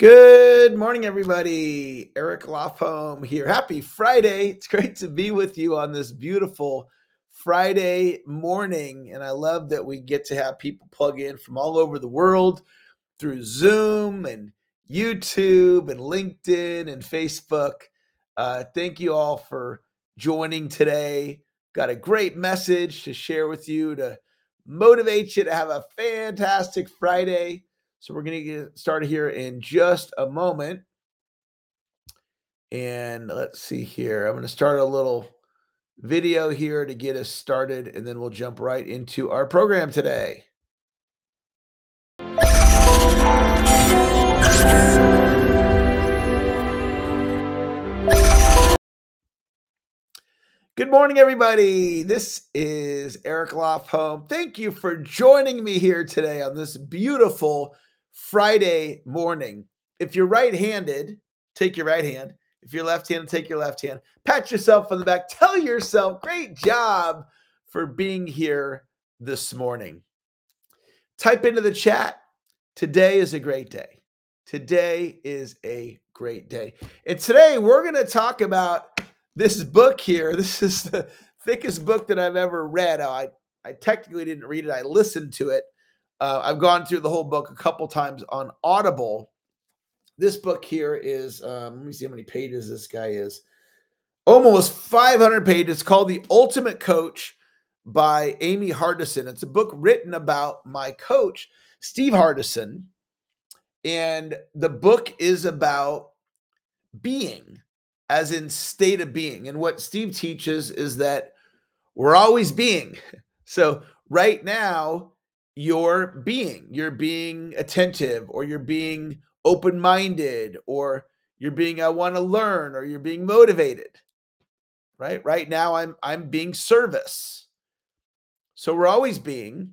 Good morning, everybody. Eric Lofholm here. Happy Friday. It's great to be with you on this beautiful Friday morning. And I love that we get to have people plug in from all over the world through Zoom and YouTube and LinkedIn and Facebook. Uh, thank you all for joining today. Got a great message to share with you to motivate you to have a fantastic Friday. So we're going to get started here in just a moment. And let's see here. I'm going to start a little video here to get us started, and then we'll jump right into our program today. Good morning, everybody. This is Eric Lofholm. Thank you for joining me here today on this beautiful Friday morning. If you're right handed, take your right hand. If you're left handed, take your left hand. Pat yourself on the back. Tell yourself, great job for being here this morning. Type into the chat. Today is a great day. Today is a great day. And today we're going to talk about this book here. This is the thickest book that I've ever read. I, I technically didn't read it, I listened to it. Uh, I've gone through the whole book a couple times on Audible. This book here is, um, let me see how many pages this guy is. Almost 500 pages. It's called The Ultimate Coach by Amy Hardison. It's a book written about my coach, Steve Hardison. And the book is about being, as in state of being. And what Steve teaches is that we're always being. So, right now, you're being, you're being attentive, or you're being open minded, or you're being, I want to learn, or you're being motivated. Right? Right now, I'm I'm being service. So we're always being.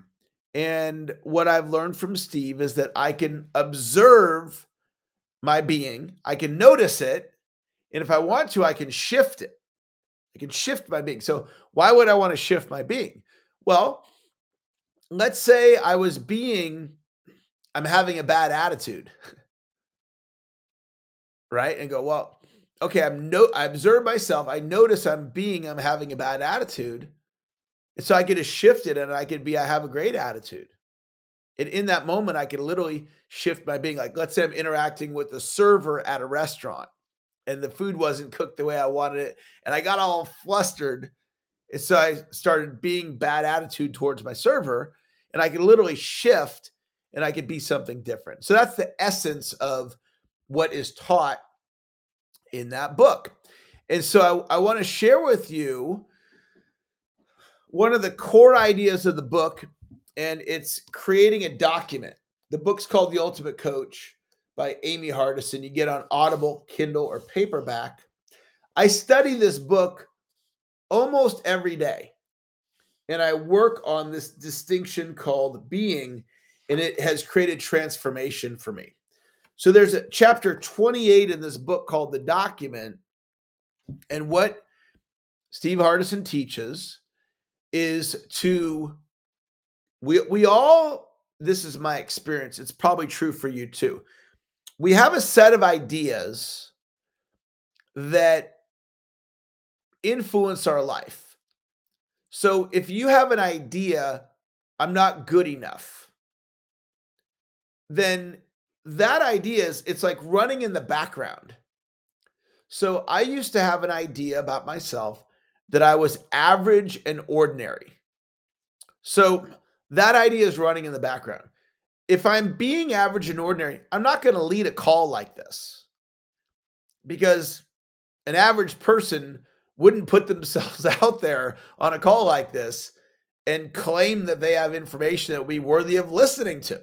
And what I've learned from Steve is that I can observe my being, I can notice it, and if I want to, I can shift it. I can shift my being. So, why would I want to shift my being? Well, let's say I was being, I'm having a bad attitude, right? And go, well, okay, I'm no, I observe myself. I notice I'm being, I'm having a bad attitude. And so I could just shift it and I could be, I have a great attitude. And in that moment, I could literally shift my being. Like, let's say I'm interacting with the server at a restaurant and the food wasn't cooked the way I wanted it. And I got all flustered. And so I started being bad attitude towards my server. And I could literally shift and I could be something different. So that's the essence of what is taught in that book. And so I, I want to share with you one of the core ideas of the book, and it's creating a document. The book's called The Ultimate Coach by Amy Hardison. You get on Audible, Kindle, or paperback. I study this book almost every day, and I work on this distinction called being, and it has created transformation for me. So there's a chapter 28 in this book called The Document, and what Steve Hardison teaches is to we we all this is my experience it's probably true for you too we have a set of ideas that influence our life so if you have an idea i'm not good enough then that idea is it's like running in the background so i used to have an idea about myself that I was average and ordinary. So mm. that idea is running in the background. If I'm being average and ordinary, I'm not going to lead a call like this because an average person wouldn't put themselves out there on a call like this and claim that they have information that would be worthy of listening to.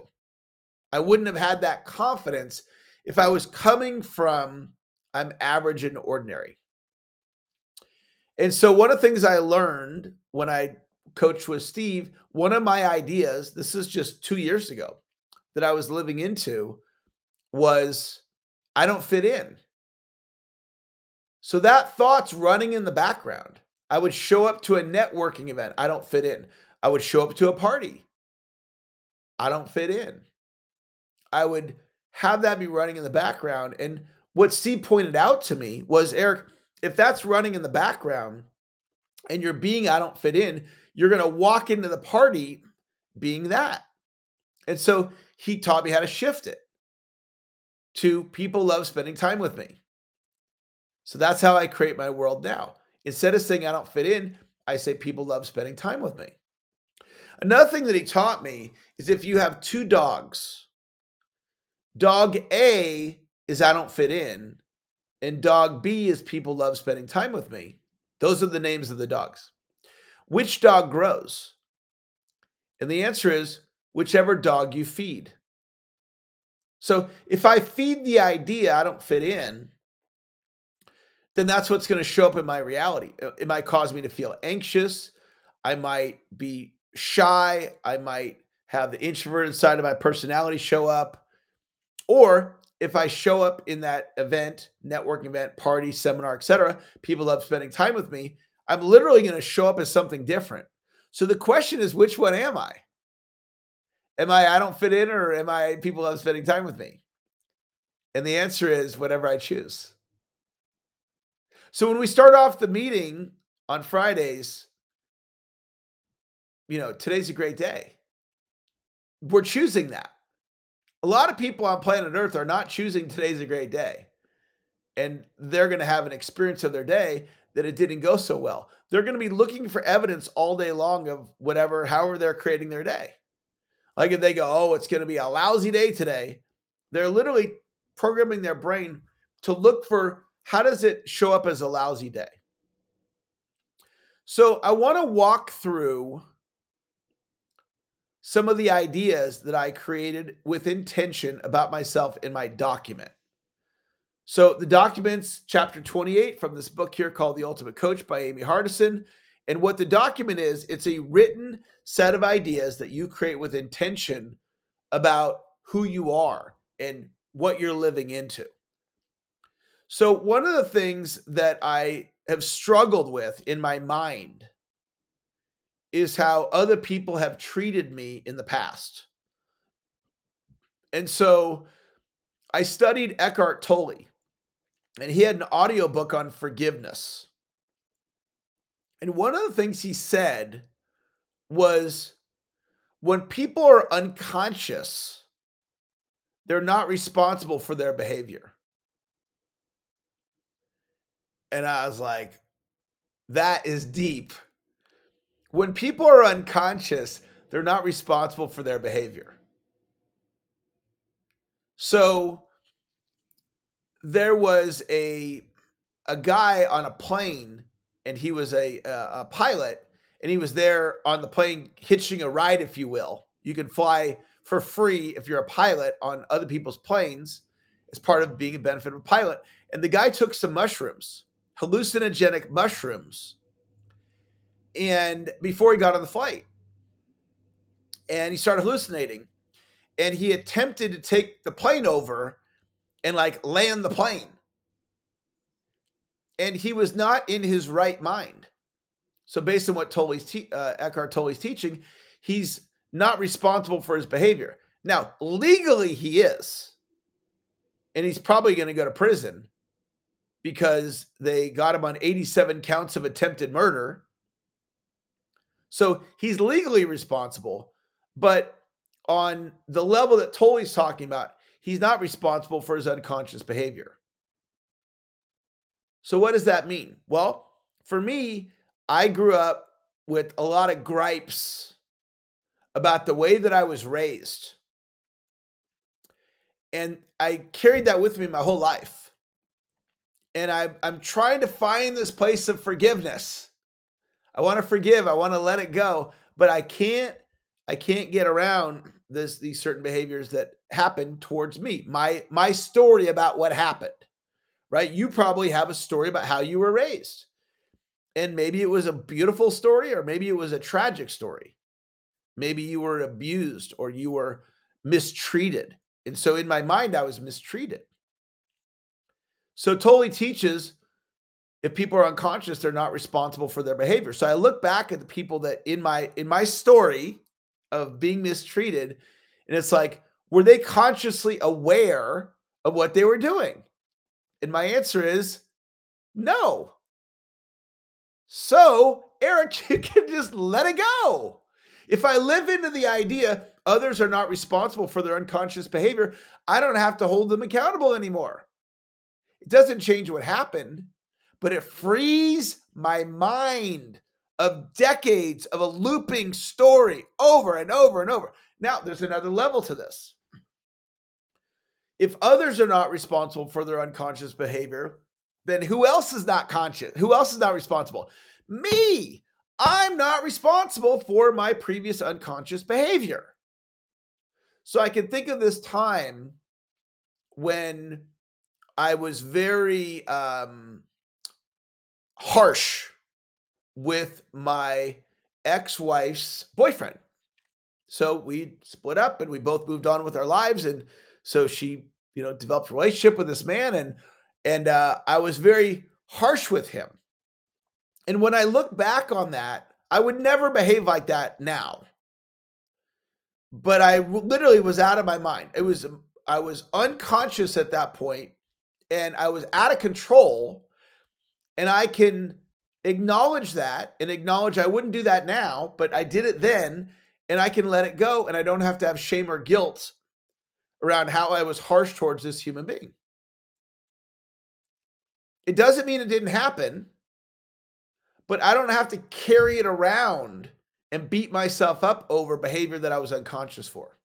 I wouldn't have had that confidence if I was coming from I'm average and ordinary. And so one of the things I learned when I coached with Steve, one of my ideas, this is just two years ago, that I was living into was I don't fit in. So that thought's running in the background. I would show up to a networking event. I don't fit in. I would show up to a party. I don't fit in. I would have that be running in the background. And what Steve pointed out to me was Eric, if that's running in the background and you're being I don't fit in, you're going to walk into the party being that. And so he taught me how to shift it to people love spending time with me. So that's how I create my world now. Instead of saying I don't fit in, I say people love spending time with me. Another thing that he taught me is if you have two dogs, dog A is I don't fit in, and dog B is people love spending time with me. Those are the names of the dogs. Which dog grows? And the answer is whichever dog you feed. So if I feed the idea I don't fit in, then that's what's going to show up in my reality. Uh, it might cause me to feel anxious. I might be shy. I might have the introverted side of my personality show up. Or if I show up in that event, networking event, party, seminar, etc., people love spending time with me. I'm literally going to show up as something different. So the question is, which one am I? Am I I don't fit in, or am I people love spending time with me? And the answer is whatever I choose. So when we start off the meeting on Fridays, you know, today's a great day. We're choosing that. A lot of people on planet Earth are not choosing today's a great day. And they're going to have an experience of their day that it didn't go so well. They're going to be looking for evidence all day long of whatever, however they're creating their day. Like if they go, oh, it's going to be a lousy day today, they're literally programming their brain to look for how does it show up as a lousy day. So I want to walk through some of the ideas that I created with intention about myself in my document. So, the documents, chapter 28 from this book here called The Ultimate Coach by Amy Hardison. And what the document is, it's a written set of ideas that you create with intention about who you are and what you're living into. So, one of the things that I have struggled with in my mind is how other people have treated me in the past. And so I studied Eckhart Tolle, and he had an audiobook on forgiveness. And one of the things he said was when people are unconscious, they're not responsible for their behavior. And I was like, that is deep when people are unconscious, they're not responsible for their behavior. So there was a a guy on a plane and he was a, a, a pilot and he was there on the plane hitching a ride if you will. You can fly for free if you're a pilot on other people's planes as part of being a benefit of a pilot. And the guy took some mushrooms, hallucinogenic mushrooms. And before he got on the flight and he started hallucinating and he attempted to take the plane over and like land the plane. And he was not in his right mind. So based on what Tolle's te- uh, Eckhart Tolle's teaching he's not responsible for his behavior. Now legally he is and he's probably going to go to prison because they got him on 87 counts of attempted murder so he's legally responsible, but on the level that Tolle's talking about, he's not responsible for his unconscious behavior. So what does that mean? Well, for me, I grew up with a lot of gripes about the way that I was raised. And I carried that with me my whole life. And I, I'm trying to find this place of forgiveness I want to forgive. I want to let it go, but I can't. I can't get around this these certain behaviors that happen towards me. My my story about what happened. Right? You probably have a story about how you were raised. And maybe it was a beautiful story or maybe it was a tragic story. Maybe you were abused or you were mistreated. And so in my mind I was mistreated. So Tolle teaches if people are unconscious they're not responsible for their behavior so i look back at the people that in my in my story of being mistreated and it's like were they consciously aware of what they were doing? And my answer is no. So, Eric, you can just let it go. If I live into the idea others are not responsible for their unconscious behavior, I don't have to hold them accountable anymore. It doesn't change what happened, but it frees my mind of decades of a looping story over and over and over. Now, there's another level to this. If others are not responsible for their unconscious behavior, then who else is not conscious? Who else is not responsible? Me. I'm not responsible for my previous unconscious behavior. So I can think of this time when I was very um, harsh with my ex wife's boyfriend. So we split up and we both moved on with our lives. And so she, you know, developed a relationship with this man. And and uh, I was very harsh with him. And when I look back on that, I would never behave like that now. But I literally was out of my mind. It was I was unconscious at that point and I was out of control. And I can acknowledge that and acknowledge I wouldn't do that now, but I did it then and I can let it go and I don't have to have shame or guilt around how I was harsh towards this human being. It doesn't mean it didn't happen, but I don't have to carry it around and beat myself up over behavior that I was unconscious for.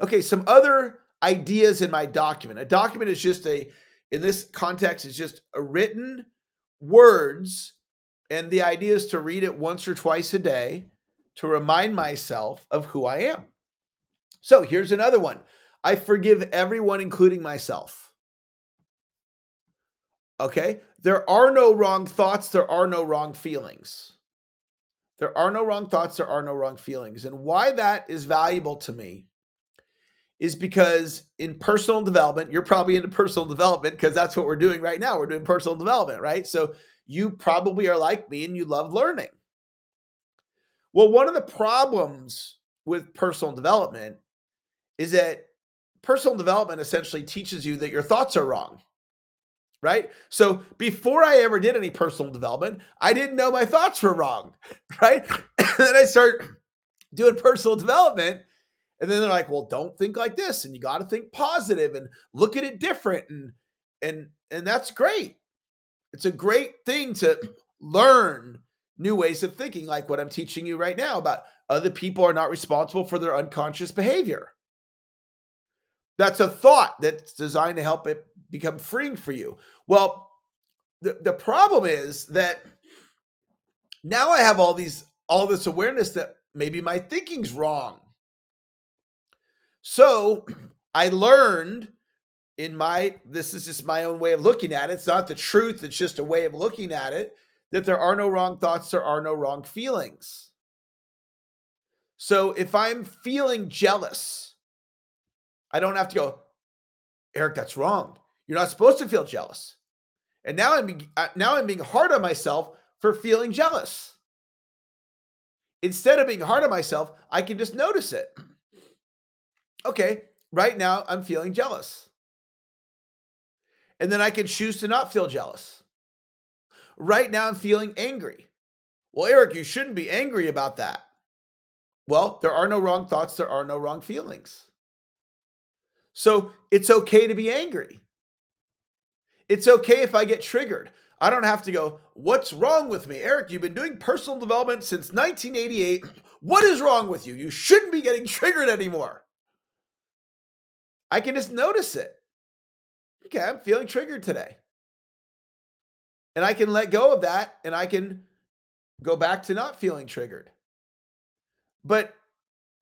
Okay, some other ideas in my document. A document is just a, in this context, is just written words. And the idea is to read it once or twice a day to remind myself of who I am. So here's another one I forgive everyone, including myself. Okay. There are no wrong thoughts, there are no wrong feelings. There are no wrong thoughts, there are no wrong feelings. And why that is valuable to me is because in personal development, you're probably into personal development because that's what we're doing right now. We're doing personal development, right? So you probably are like me and you love learning. Well, one of the problems with personal development is that personal development essentially teaches you that your thoughts are wrong. Right. So before I ever did any personal development, I didn't know my thoughts were wrong. Right. and then I start doing personal development. And then they're like, well, don't think like this. And you got to think positive and look at it different. And and and that's great. It's a great thing to learn new ways of thinking, like what I'm teaching you right now about other people are not responsible for their unconscious behavior. That's a thought that's designed to help it become freeing for you. Well, the, the problem is that now I have all these all this awareness that maybe my thinking's wrong. So I learned in my this is just my own way of looking at it. It's not the truth, it's just a way of looking at it that there are no wrong thoughts, there are no wrong feelings. So if I'm feeling jealous, I don't have to go, Eric, that's wrong. You're not supposed to feel jealous. And now I'm uh, now I'm being hard on myself for feeling jealous. Instead of being hard on myself, I can just notice it. Okay, right now I'm feeling jealous. And then I can choose to not feel jealous. Right now, I'm feeling angry. Well, Eric, you shouldn't be angry about that. Well, there are no wrong thoughts, there are no wrong feelings. So it's okay to be angry. It's okay if I get triggered. I don't have to go, What's wrong with me? Eric, you've been doing personal development since 1988. What is wrong with you? You shouldn't be getting triggered anymore. I can just notice it. Okay, I'm feeling triggered today. And I can let go of that and I can go back to not feeling triggered. But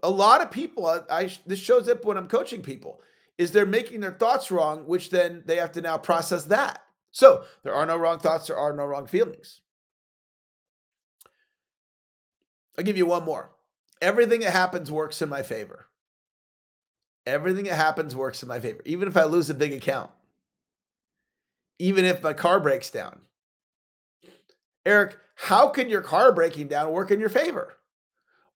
a lot of people, uh, I, I this shows up when I'm coaching people, is they're making their thoughts wrong, which then they have to now process that. So there are no wrong thoughts, there are no wrong feelings. I'll give you one more. Everything that happens works in my favor. Everything that happens works in my favor, even if I lose a big account, even if my car breaks down, Eric, how can your car breaking down work in your favor?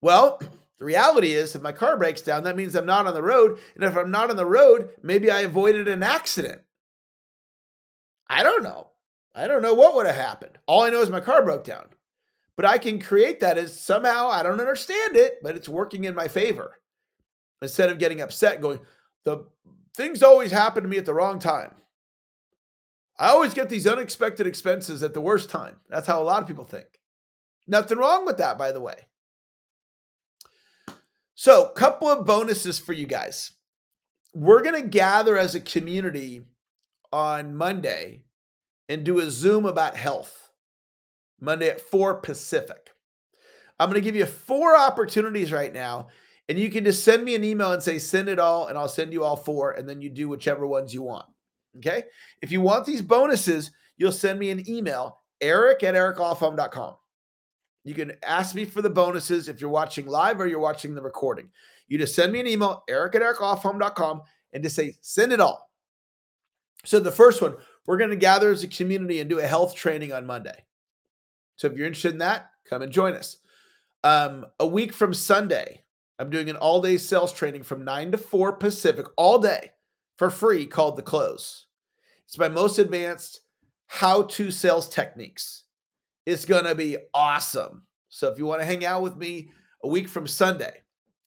Well, The reality is, if my car breaks down, that means I'm not on the road. And if I'm not on the road, maybe I avoided an accident. I don't know. I don't know what would have happened. All I know is my car broke down. But I can create that as somehow I don't understand it, but it's working in my favor. Instead of getting upset, going, the things always happen to me at the wrong time. I always get these unexpected expenses at the worst time. That's how a lot of people think. Nothing wrong with that, by the way. So, couple of bonuses for you guys. We're going to gather as a community on Monday and do a Zoom about health. Monday at 4 Pacific. I'm going to give you four opportunities right now, and you can just send me an email and say, send it all, and I'll send you all four, and then you do whichever ones you want. Okay. If you want these bonuses, you'll send me an email, eric at ericlofholm.com. You can ask me for the bonuses if you're watching live or you're watching the recording. You just send me an email, eric at ericlofholm.com, and just say, send it all. So the first one, we're going to gather as a community and do a health training on Monday. So if you're interested in that, come and join us. Um, a week from Sunday, I'm doing an all day sales training from 9 to 4 Pacific all day for free called The Close. It's my most advanced how to sales techniques. It's going to be awesome. So if you want to hang out with me a week from Sunday,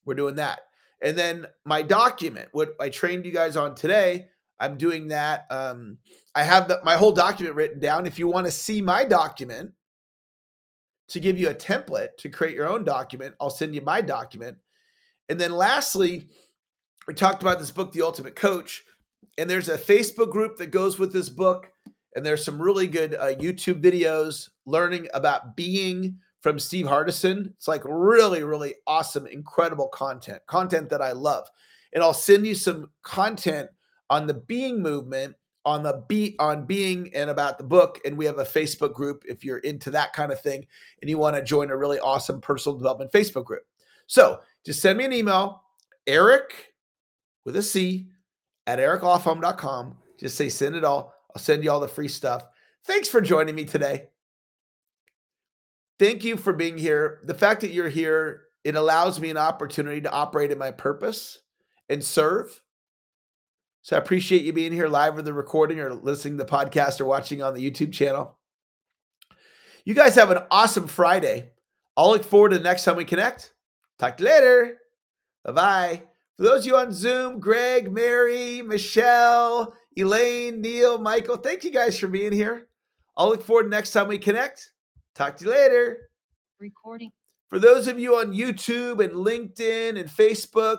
we're doing that. And then my document, what I trained you guys on today, I'm doing that. Um, I have the, my whole document written down. If you want to see my document to give you a template to create your own document, I'll send you my document. And then lastly, we talked about this book, The Ultimate Coach, and there's a Facebook group that goes with this book. And there's some really good uh, YouTube videos learning about being from Steve Hardison. It's like really, really awesome, incredible content, content that I love. And I'll send you some content on the being movement, on the beat on being and about the book. And we have a Facebook group if you're into that kind of thing and you want to join a really awesome personal development Facebook group. So just send me an email, Eric with a C at ericlofholm.com. Just say send it all. I'll send you all the free stuff. Thanks for joining me today. Thank you for being here. The fact that you're here, it allows me an opportunity to operate in my purpose and serve. So I appreciate you being here live with the recording or listening to the podcast or watching on the YouTube channel. You guys have an awesome Friday. I'll look forward to the next time we connect. Talk to you later. Bye bye. For those of you on Zoom, Greg, Mary, Michelle, Elaine, Neil, Michael, thank you guys for being here. I'll look forward to next time we connect. Talk to you later. Recording. For those of you on YouTube and LinkedIn and Facebook,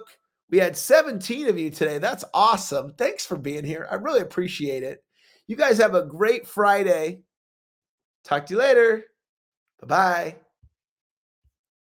we had 17 of you today. That's awesome. Thanks for being here. I really appreciate it. You guys have a great Friday. Talk to you later. Bye bye.